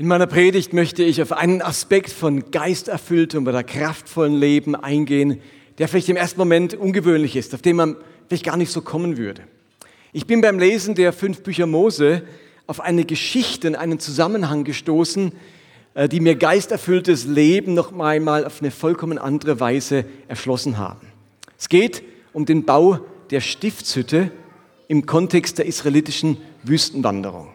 In meiner Predigt möchte ich auf einen Aspekt von geisterfülltem oder kraftvollen Leben eingehen, der vielleicht im ersten Moment ungewöhnlich ist, auf den man vielleicht gar nicht so kommen würde. Ich bin beim Lesen der fünf Bücher Mose auf eine Geschichte, einen Zusammenhang gestoßen, äh, die mir geisterfülltes Leben noch einmal auf eine vollkommen andere Weise erschlossen haben. Es geht um den Bau der Stiftshütte im Kontext der israelitischen Wüstenwanderung.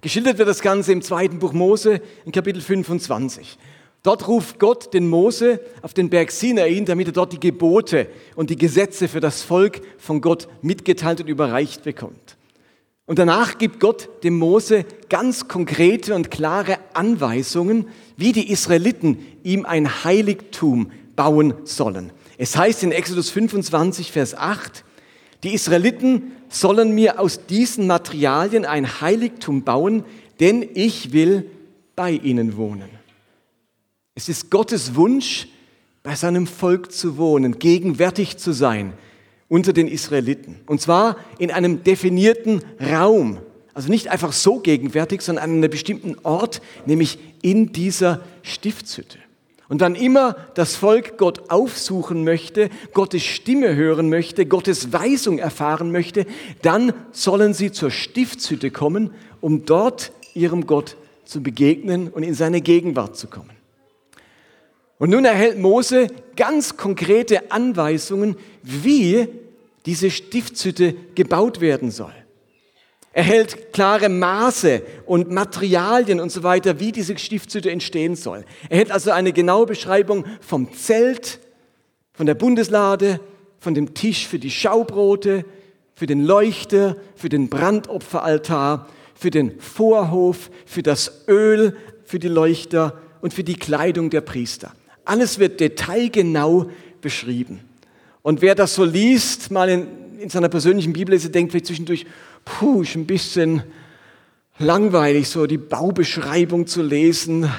Geschildert wird das Ganze im zweiten Buch Mose in Kapitel 25. Dort ruft Gott den Mose auf den Berg Sinai, damit er dort die Gebote und die Gesetze für das Volk von Gott mitgeteilt und überreicht bekommt. Und danach gibt Gott dem Mose ganz konkrete und klare Anweisungen, wie die Israeliten ihm ein Heiligtum bauen sollen. Es heißt in Exodus 25, Vers 8, die Israeliten sollen mir aus diesen Materialien ein Heiligtum bauen, denn ich will bei ihnen wohnen. Es ist Gottes Wunsch, bei seinem Volk zu wohnen, gegenwärtig zu sein unter den Israeliten. Und zwar in einem definierten Raum. Also nicht einfach so gegenwärtig, sondern an einem bestimmten Ort, nämlich in dieser Stiftshütte. Und wann immer das Volk Gott aufsuchen möchte, Gottes Stimme hören möchte, Gottes Weisung erfahren möchte, dann sollen sie zur Stiftshütte kommen, um dort ihrem Gott zu begegnen und in seine Gegenwart zu kommen. Und nun erhält Mose ganz konkrete Anweisungen, wie diese Stiftshütte gebaut werden soll. Er hält klare Maße und Materialien und so weiter, wie diese Stiftshütte entstehen soll. Er hält also eine genaue Beschreibung vom Zelt, von der Bundeslade, von dem Tisch für die Schaubrote, für den Leuchter, für den Brandopferaltar, für den Vorhof, für das Öl, für die Leuchter und für die Kleidung der Priester. Alles wird detailgenau beschrieben. Und wer das so liest, mal in, in seiner persönlichen Bibellese, denkt vielleicht zwischendurch, puh, ist ein bisschen langweilig, so die Baubeschreibung zu lesen.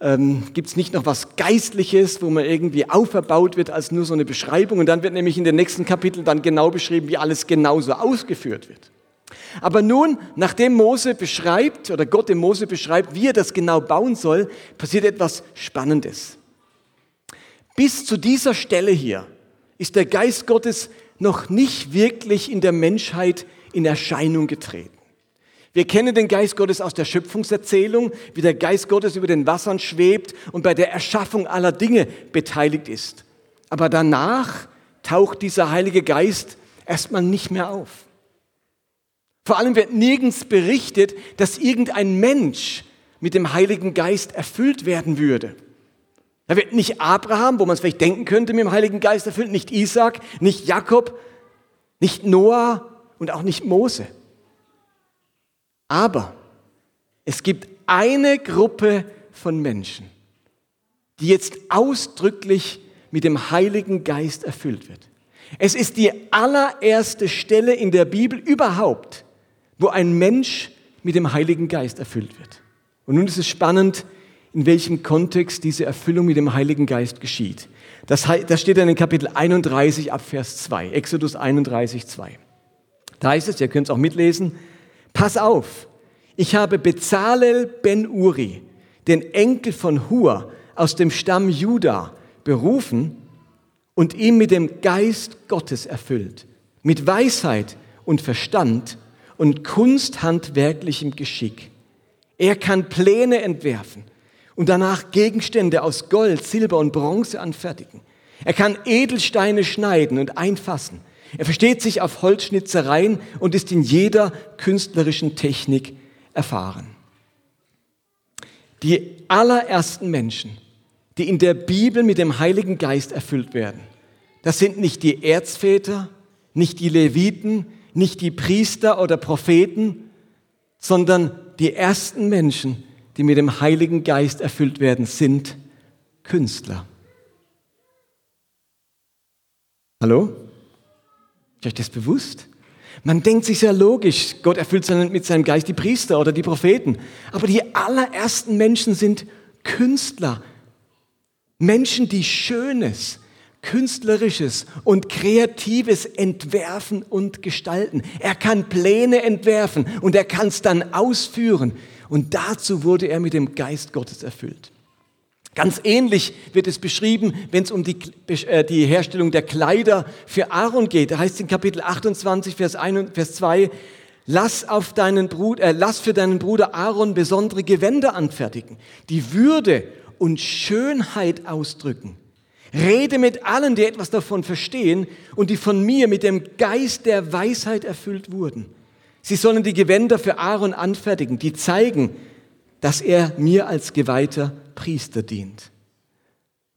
Ähm, Gibt es nicht noch was Geistliches, wo man irgendwie auferbaut wird als nur so eine Beschreibung? Und dann wird nämlich in den nächsten Kapiteln dann genau beschrieben, wie alles genauso ausgeführt wird. Aber nun, nachdem Mose beschreibt, oder Gott dem Mose beschreibt, wie er das genau bauen soll, passiert etwas Spannendes. Bis zu dieser Stelle hier ist der Geist Gottes noch nicht wirklich in der Menschheit in Erscheinung getreten. Wir kennen den Geist Gottes aus der Schöpfungserzählung, wie der Geist Gottes über den Wassern schwebt und bei der Erschaffung aller Dinge beteiligt ist. Aber danach taucht dieser Heilige Geist erstmal nicht mehr auf. Vor allem wird nirgends berichtet, dass irgendein Mensch mit dem Heiligen Geist erfüllt werden würde. Da wird nicht Abraham, wo man es vielleicht denken könnte, mit dem Heiligen Geist erfüllt, nicht Isaac, nicht Jakob, nicht Noah, und auch nicht Mose. Aber es gibt eine Gruppe von Menschen, die jetzt ausdrücklich mit dem Heiligen Geist erfüllt wird. Es ist die allererste Stelle in der Bibel überhaupt, wo ein Mensch mit dem Heiligen Geist erfüllt wird. Und nun ist es spannend, in welchem Kontext diese Erfüllung mit dem Heiligen Geist geschieht. Das, das steht dann in Kapitel 31 ab Vers 2, Exodus 31, 2. Da heißt es, ihr könnt es auch mitlesen, pass auf, ich habe Bezalel ben Uri, den Enkel von Hur aus dem Stamm Juda, berufen und ihn mit dem Geist Gottes erfüllt, mit Weisheit und Verstand und kunsthandwerklichem Geschick. Er kann Pläne entwerfen und danach Gegenstände aus Gold, Silber und Bronze anfertigen. Er kann Edelsteine schneiden und einfassen. Er versteht sich auf Holzschnitzereien und ist in jeder künstlerischen Technik erfahren. Die allerersten Menschen, die in der Bibel mit dem Heiligen Geist erfüllt werden, das sind nicht die Erzväter, nicht die Leviten, nicht die Priester oder Propheten, sondern die ersten Menschen, die mit dem Heiligen Geist erfüllt werden, sind Künstler. Hallo? Ist euch das bewusst? Man denkt sich sehr logisch, Gott erfüllt mit seinem Geist die Priester oder die Propheten. Aber die allerersten Menschen sind Künstler. Menschen, die Schönes, Künstlerisches und Kreatives entwerfen und gestalten. Er kann Pläne entwerfen und er kann es dann ausführen. Und dazu wurde er mit dem Geist Gottes erfüllt. Ganz ähnlich wird es beschrieben, wenn es um die, äh, die Herstellung der Kleider für Aaron geht. Da heißt es in Kapitel 28, Vers, 1, Vers 2, lass, auf deinen Bruder, äh, lass für deinen Bruder Aaron besondere Gewänder anfertigen, die Würde und Schönheit ausdrücken. Rede mit allen, die etwas davon verstehen und die von mir mit dem Geist der Weisheit erfüllt wurden. Sie sollen die Gewänder für Aaron anfertigen, die zeigen, dass er mir als geweihter Priester dient.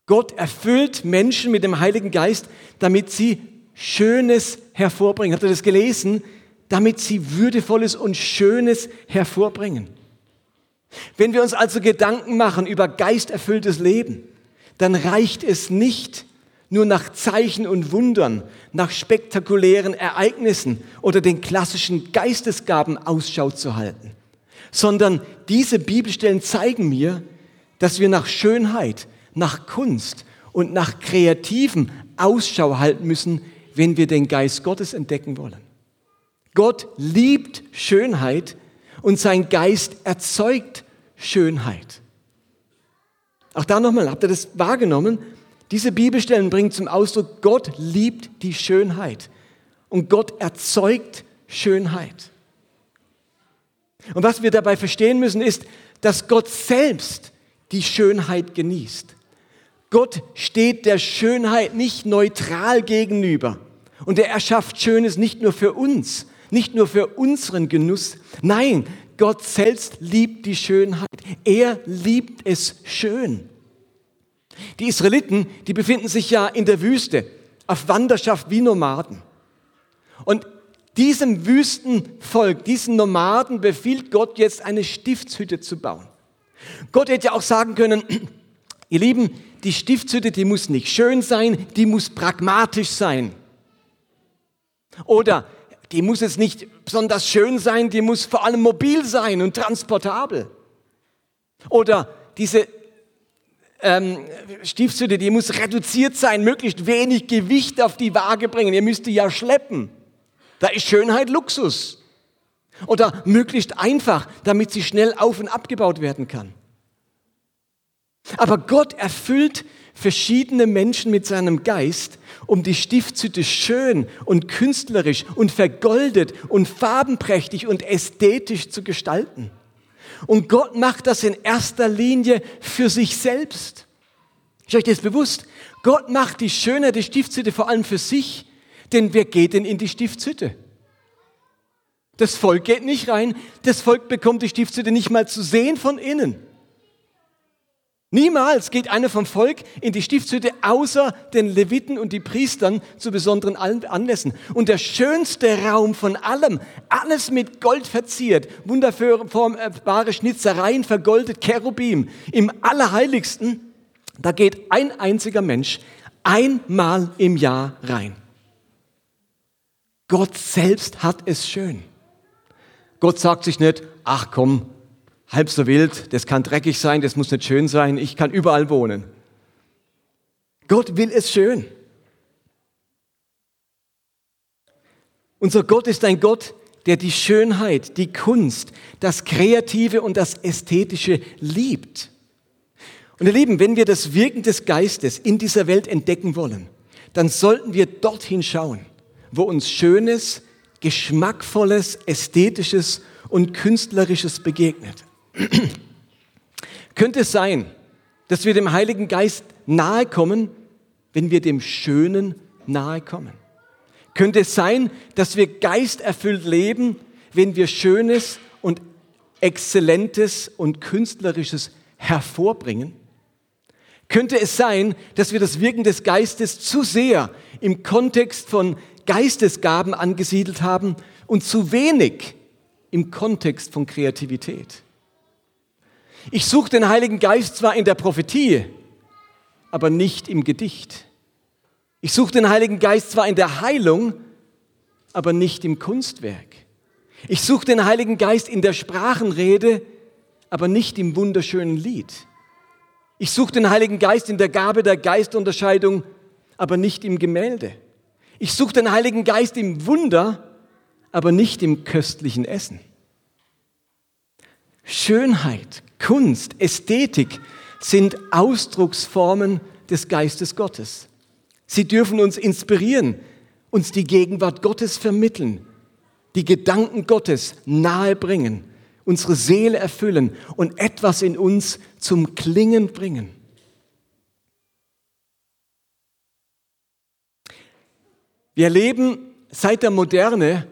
Gott erfüllt Menschen mit dem Heiligen Geist, damit sie Schönes hervorbringen. Habt ihr das gelesen? Damit sie Würdevolles und Schönes hervorbringen. Wenn wir uns also Gedanken machen über geisterfülltes Leben, dann reicht es nicht nur nach Zeichen und Wundern, nach spektakulären Ereignissen oder den klassischen Geistesgaben Ausschau zu halten, sondern diese Bibelstellen zeigen mir, dass wir nach Schönheit, nach Kunst und nach Kreativen Ausschau halten müssen, wenn wir den Geist Gottes entdecken wollen. Gott liebt Schönheit und sein Geist erzeugt Schönheit. Auch da nochmal, habt ihr das wahrgenommen? Diese Bibelstellen bringen zum Ausdruck, Gott liebt die Schönheit und Gott erzeugt Schönheit. Und was wir dabei verstehen müssen, ist, dass Gott selbst die Schönheit genießt. Gott steht der Schönheit nicht neutral gegenüber. Und er erschafft Schönes nicht nur für uns, nicht nur für unseren Genuss. Nein, Gott selbst liebt die Schönheit. Er liebt es schön. Die Israeliten, die befinden sich ja in der Wüste, auf Wanderschaft wie Nomaden. Und diesem Wüstenvolk, diesen Nomaden befiehlt Gott jetzt eine Stiftshütte zu bauen. Gott hätte ja auch sagen können, ihr Lieben, die Stiftshütte, die muss nicht schön sein, die muss pragmatisch sein. Oder die muss jetzt nicht besonders schön sein, die muss vor allem mobil sein und transportabel. Oder diese ähm, Stiefsüde, die muss reduziert sein, möglichst wenig Gewicht auf die Waage bringen. Ihr müsst die ja schleppen. Da ist Schönheit Luxus. Oder möglichst einfach, damit sie schnell auf und abgebaut werden kann. Aber Gott erfüllt verschiedene Menschen mit seinem Geist, um die Stiftshütte schön und künstlerisch und vergoldet und farbenprächtig und ästhetisch zu gestalten. Und Gott macht das in erster Linie für sich selbst. Ist euch das bewusst? Gott macht die Schönheit der Stiftshütte vor allem für sich, denn wer geht denn in die Stiftshütte? Das Volk geht nicht rein, das Volk bekommt die Stiftshütte nicht mal zu sehen von innen. Niemals geht einer vom Volk in die Stiftshütte außer den Leviten und die Priestern zu besonderen Anlässen. Und der schönste Raum von allem, alles mit Gold verziert, wunderbare Schnitzereien, vergoldet Cherubim, im Allerheiligsten, da geht ein einziger Mensch einmal im Jahr rein. Gott selbst hat es schön. Gott sagt sich nicht, ach komm, halb so wild, das kann dreckig sein, das muss nicht schön sein, ich kann überall wohnen. Gott will es schön. Unser Gott ist ein Gott, der die Schönheit, die Kunst, das Kreative und das Ästhetische liebt. Und ihr Lieben, wenn wir das Wirken des Geistes in dieser Welt entdecken wollen, dann sollten wir dorthin schauen, wo uns Schönes, Geschmackvolles, Ästhetisches und Künstlerisches begegnet. Könnte es sein, dass wir dem Heiligen Geist nahe kommen, wenn wir dem Schönen nahe kommen? Könnte es sein, dass wir geisterfüllt leben, wenn wir Schönes und Exzellentes und Künstlerisches hervorbringen? Könnte es sein, dass wir das Wirken des Geistes zu sehr im Kontext von Geistesgaben angesiedelt haben und zu wenig im Kontext von Kreativität? Ich suche den Heiligen Geist zwar in der Prophetie, aber nicht im Gedicht. Ich suche den Heiligen Geist zwar in der Heilung, aber nicht im Kunstwerk. Ich suche den Heiligen Geist in der Sprachenrede, aber nicht im wunderschönen Lied. Ich suche den Heiligen Geist in der Gabe der Geistunterscheidung, aber nicht im Gemälde. Ich suche den Heiligen Geist im Wunder, aber nicht im köstlichen Essen. Schönheit, Kunst, Ästhetik sind Ausdrucksformen des Geistes Gottes. Sie dürfen uns inspirieren, uns die Gegenwart Gottes vermitteln, die Gedanken Gottes nahebringen, unsere Seele erfüllen und etwas in uns zum Klingen bringen. Wir erleben seit der Moderne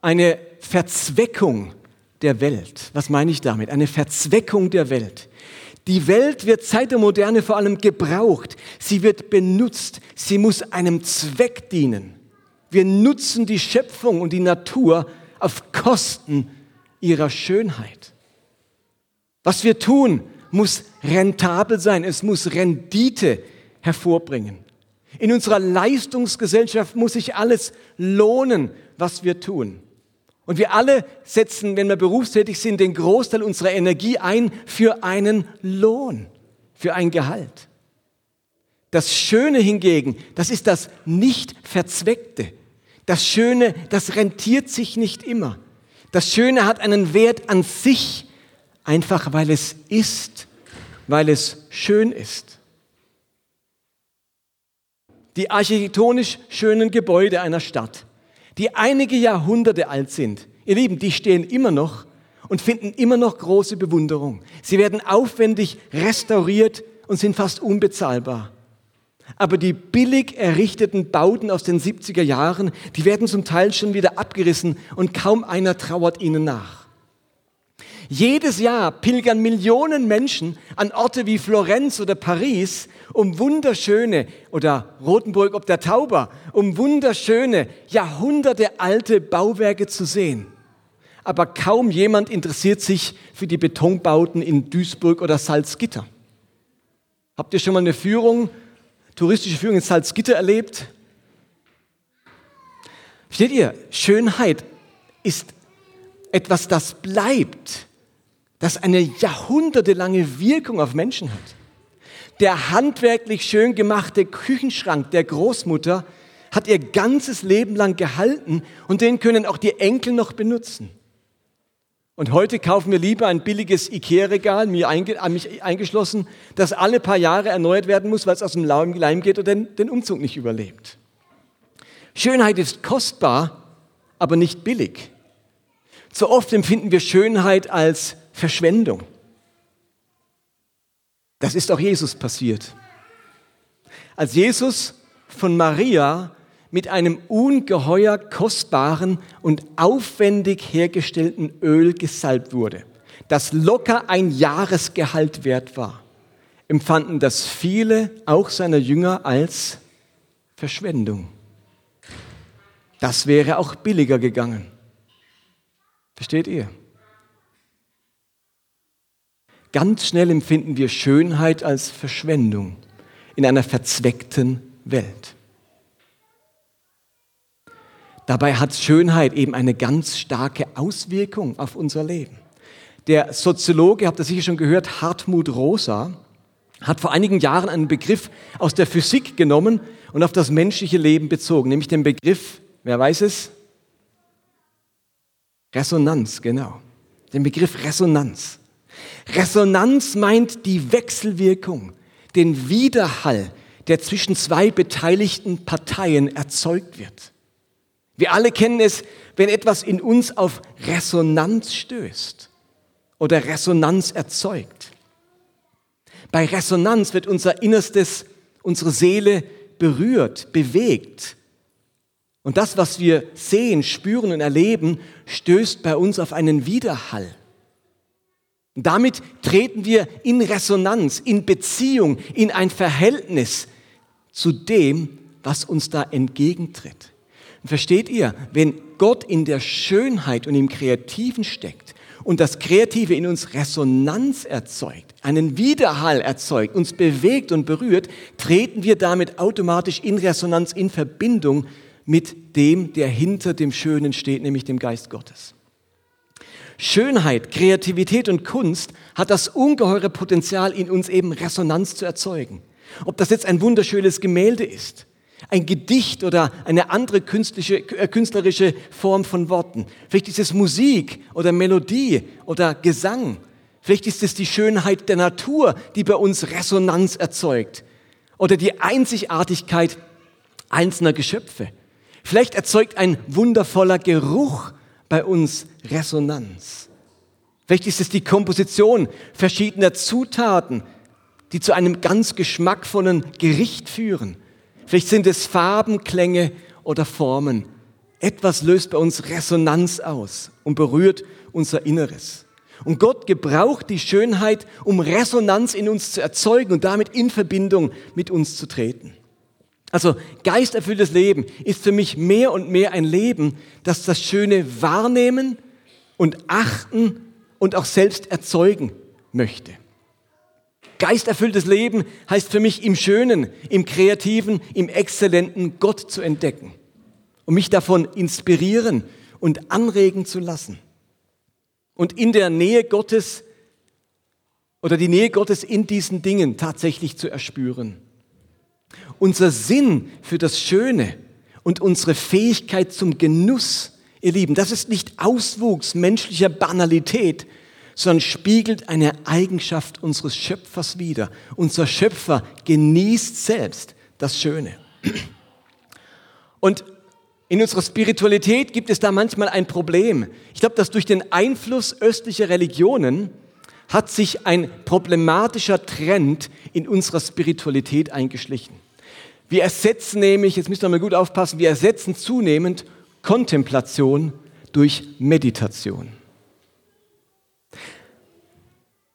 eine Verzweckung der Welt. Was meine ich damit? Eine Verzweckung der Welt. Die Welt wird seit der Moderne vor allem gebraucht. Sie wird benutzt. Sie muss einem Zweck dienen. Wir nutzen die Schöpfung und die Natur auf Kosten ihrer Schönheit. Was wir tun, muss rentabel sein. Es muss Rendite hervorbringen. In unserer Leistungsgesellschaft muss sich alles lohnen, was wir tun. Und wir alle setzen, wenn wir berufstätig sind, den Großteil unserer Energie ein für einen Lohn, für ein Gehalt. Das Schöne hingegen, das ist das Nicht-Verzweckte. Das Schöne, das rentiert sich nicht immer. Das Schöne hat einen Wert an sich, einfach weil es ist, weil es schön ist. Die architektonisch schönen Gebäude einer Stadt die einige Jahrhunderte alt sind, ihr Lieben, die stehen immer noch und finden immer noch große Bewunderung. Sie werden aufwendig restauriert und sind fast unbezahlbar. Aber die billig errichteten Bauten aus den 70er Jahren, die werden zum Teil schon wieder abgerissen und kaum einer trauert ihnen nach. Jedes Jahr pilgern Millionen Menschen an Orte wie Florenz oder Paris, um wunderschöne, oder Rothenburg ob der Tauber, um wunderschöne, jahrhundertealte Bauwerke zu sehen. Aber kaum jemand interessiert sich für die Betonbauten in Duisburg oder Salzgitter. Habt ihr schon mal eine Führung, touristische Führung in Salzgitter erlebt? Versteht ihr? Schönheit ist etwas, das bleibt das eine jahrhundertelange Wirkung auf Menschen hat. Der handwerklich schön gemachte Küchenschrank der Großmutter hat ihr ganzes Leben lang gehalten und den können auch die Enkel noch benutzen. Und heute kaufen wir lieber ein billiges Ikea-Regal, mich eingeschlossen, das alle paar Jahre erneuert werden muss, weil es aus dem Leim geht und den, den Umzug nicht überlebt. Schönheit ist kostbar, aber nicht billig. Zu oft empfinden wir Schönheit als Verschwendung. Das ist auch Jesus passiert. Als Jesus von Maria mit einem ungeheuer kostbaren und aufwendig hergestellten Öl gesalbt wurde, das locker ein Jahresgehalt wert war, empfanden das viele, auch seiner Jünger, als Verschwendung. Das wäre auch billiger gegangen. Versteht ihr? Ganz schnell empfinden wir Schönheit als Verschwendung in einer verzweckten Welt. Dabei hat Schönheit eben eine ganz starke Auswirkung auf unser Leben. Der Soziologe, habt ihr sicher schon gehört, Hartmut Rosa, hat vor einigen Jahren einen Begriff aus der Physik genommen und auf das menschliche Leben bezogen, nämlich den Begriff, wer weiß es? Resonanz, genau. Den Begriff Resonanz. Resonanz meint die Wechselwirkung, den Widerhall, der zwischen zwei beteiligten Parteien erzeugt wird. Wir alle kennen es, wenn etwas in uns auf Resonanz stößt oder Resonanz erzeugt. Bei Resonanz wird unser Innerstes, unsere Seele berührt, bewegt. Und das, was wir sehen, spüren und erleben, stößt bei uns auf einen Widerhall. Und damit treten wir in Resonanz, in Beziehung, in ein Verhältnis zu dem, was uns da entgegentritt. Und versteht ihr, wenn Gott in der Schönheit und im Kreativen steckt und das Kreative in uns Resonanz erzeugt, einen Widerhall erzeugt, uns bewegt und berührt, treten wir damit automatisch in Resonanz, in Verbindung mit dem, der hinter dem Schönen steht, nämlich dem Geist Gottes. Schönheit, Kreativität und Kunst hat das ungeheure Potenzial, in uns eben Resonanz zu erzeugen. Ob das jetzt ein wunderschönes Gemälde ist, ein Gedicht oder eine andere äh, künstlerische Form von Worten. Vielleicht ist es Musik oder Melodie oder Gesang Vielleicht ist es die Schönheit der Natur, die bei uns Resonanz erzeugt. Oder die Einzigartigkeit einzelner Geschöpfe. Vielleicht erzeugt ein wundervoller Geruch bei uns Resonanz. Vielleicht ist es die Komposition verschiedener Zutaten, die zu einem ganz geschmackvollen Gericht führen. Vielleicht sind es Farben, Klänge oder Formen. Etwas löst bei uns Resonanz aus und berührt unser Inneres. Und Gott gebraucht die Schönheit, um Resonanz in uns zu erzeugen und damit in Verbindung mit uns zu treten. Also geisterfülltes Leben ist für mich mehr und mehr ein Leben, das das Schöne wahrnehmen und achten und auch selbst erzeugen möchte. Geisterfülltes Leben heißt für mich im Schönen, im Kreativen, im Exzellenten Gott zu entdecken und mich davon inspirieren und anregen zu lassen. Und in der Nähe Gottes oder die Nähe Gottes in diesen Dingen tatsächlich zu erspüren. Unser Sinn für das Schöne und unsere Fähigkeit zum Genuss, ihr Lieben, das ist nicht Auswuchs menschlicher Banalität, sondern spiegelt eine Eigenschaft unseres Schöpfers wider. Unser Schöpfer genießt selbst das Schöne. Und in unserer Spiritualität gibt es da manchmal ein Problem. Ich glaube, dass durch den Einfluss östlicher Religionen hat sich ein problematischer Trend in unserer Spiritualität eingeschlichen. Wir ersetzen nämlich, jetzt müssen wir mal gut aufpassen, wir ersetzen zunehmend Kontemplation durch Meditation.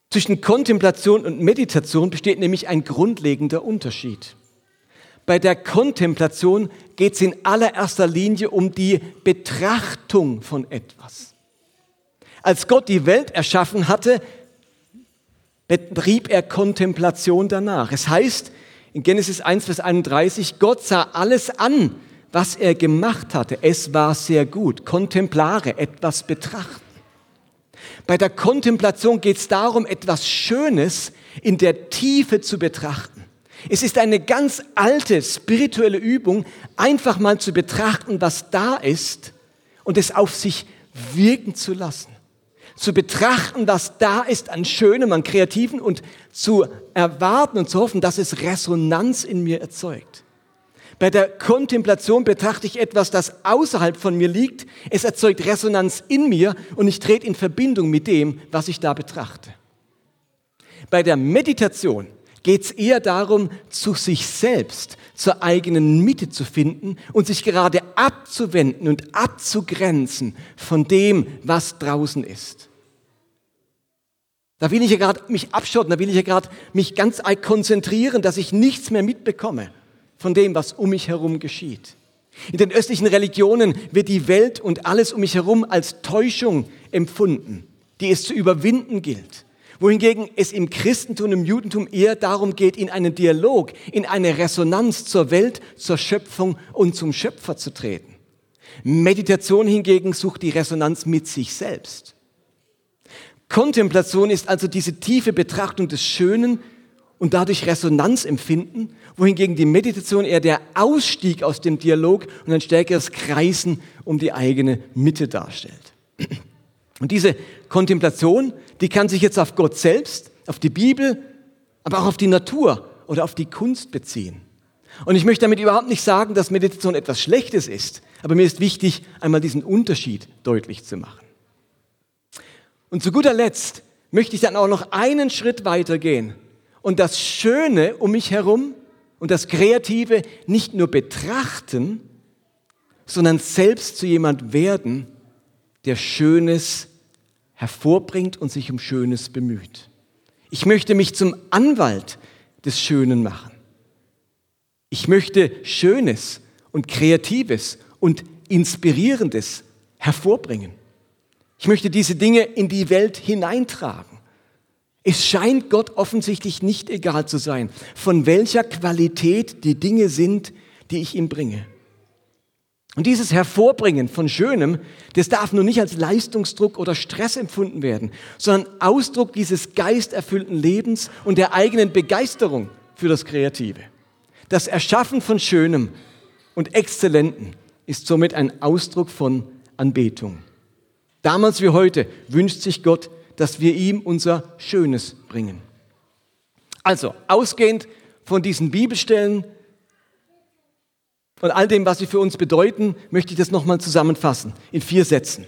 Zwischen Kontemplation und Meditation besteht nämlich ein grundlegender Unterschied. Bei der Kontemplation geht es in allererster Linie um die Betrachtung von etwas. Als Gott die Welt erschaffen hatte, betrieb er Kontemplation danach. Es heißt in Genesis 1, Vers 31, Gott sah alles an, was er gemacht hatte. Es war sehr gut. Kontemplare, etwas betrachten. Bei der Kontemplation geht es darum, etwas Schönes in der Tiefe zu betrachten. Es ist eine ganz alte spirituelle Übung, einfach mal zu betrachten, was da ist und es auf sich wirken zu lassen. Zu betrachten, was da ist an Schönem, an Kreativen und zu erwarten und zu hoffen, dass es Resonanz in mir erzeugt. Bei der Kontemplation betrachte ich etwas, das außerhalb von mir liegt. Es erzeugt Resonanz in mir und ich trete in Verbindung mit dem, was ich da betrachte. Bei der Meditation geht es eher darum, zu sich selbst, zur eigenen Mitte zu finden und sich gerade abzuwenden und abzugrenzen von dem, was draußen ist. Da will ich ja gerade mich abschotten, da will ich ja gerade mich ganz konzentrieren, dass ich nichts mehr mitbekomme von dem, was um mich herum geschieht. In den östlichen Religionen wird die Welt und alles um mich herum als Täuschung empfunden, die es zu überwinden gilt wohingegen es im Christentum, im Judentum eher darum geht, in einen Dialog, in eine Resonanz zur Welt, zur Schöpfung und zum Schöpfer zu treten. Meditation hingegen sucht die Resonanz mit sich selbst. Kontemplation ist also diese tiefe Betrachtung des Schönen und dadurch Resonanz empfinden, wohingegen die Meditation eher der Ausstieg aus dem Dialog und ein stärkeres Kreisen um die eigene Mitte darstellt. Und diese Kontemplation, die kann sich jetzt auf Gott selbst, auf die Bibel, aber auch auf die Natur oder auf die Kunst beziehen. Und ich möchte damit überhaupt nicht sagen, dass Meditation etwas Schlechtes ist, aber mir ist wichtig, einmal diesen Unterschied deutlich zu machen. Und zu guter Letzt möchte ich dann auch noch einen Schritt weitergehen und das Schöne um mich herum und das Kreative nicht nur betrachten, sondern selbst zu jemand werden, der Schönes hervorbringt und sich um Schönes bemüht. Ich möchte mich zum Anwalt des Schönen machen. Ich möchte Schönes und Kreatives und Inspirierendes hervorbringen. Ich möchte diese Dinge in die Welt hineintragen. Es scheint Gott offensichtlich nicht egal zu sein, von welcher Qualität die Dinge sind, die ich ihm bringe. Und dieses Hervorbringen von Schönem, das darf nur nicht als Leistungsdruck oder Stress empfunden werden, sondern Ausdruck dieses geisterfüllten Lebens und der eigenen Begeisterung für das Kreative. Das Erschaffen von Schönem und Exzellenten ist somit ein Ausdruck von Anbetung. Damals wie heute wünscht sich Gott, dass wir ihm unser Schönes bringen. Also, ausgehend von diesen Bibelstellen und all dem, was sie für uns bedeuten, möchte ich das nochmal zusammenfassen in vier Sätzen.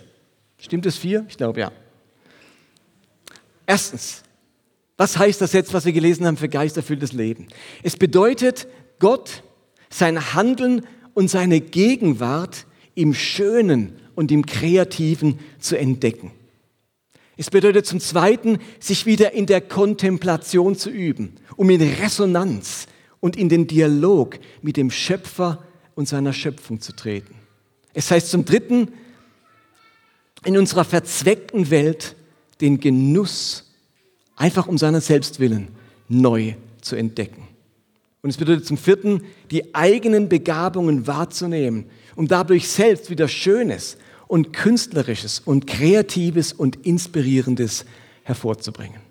Stimmt es vier? Ich glaube ja. Erstens, was heißt das jetzt, was wir gelesen haben für geisterfülltes Leben? Es bedeutet, Gott, sein Handeln und seine Gegenwart im Schönen und im Kreativen zu entdecken. Es bedeutet zum Zweiten, sich wieder in der Kontemplation zu üben, um in Resonanz und in den Dialog mit dem Schöpfer und seiner Schöpfung zu treten. Es heißt zum Dritten, in unserer verzweckten Welt den Genuss, einfach um seiner selbst willen, neu zu entdecken. Und es bedeutet zum Vierten, die eigenen Begabungen wahrzunehmen, um dadurch selbst wieder Schönes und Künstlerisches und Kreatives und Inspirierendes hervorzubringen.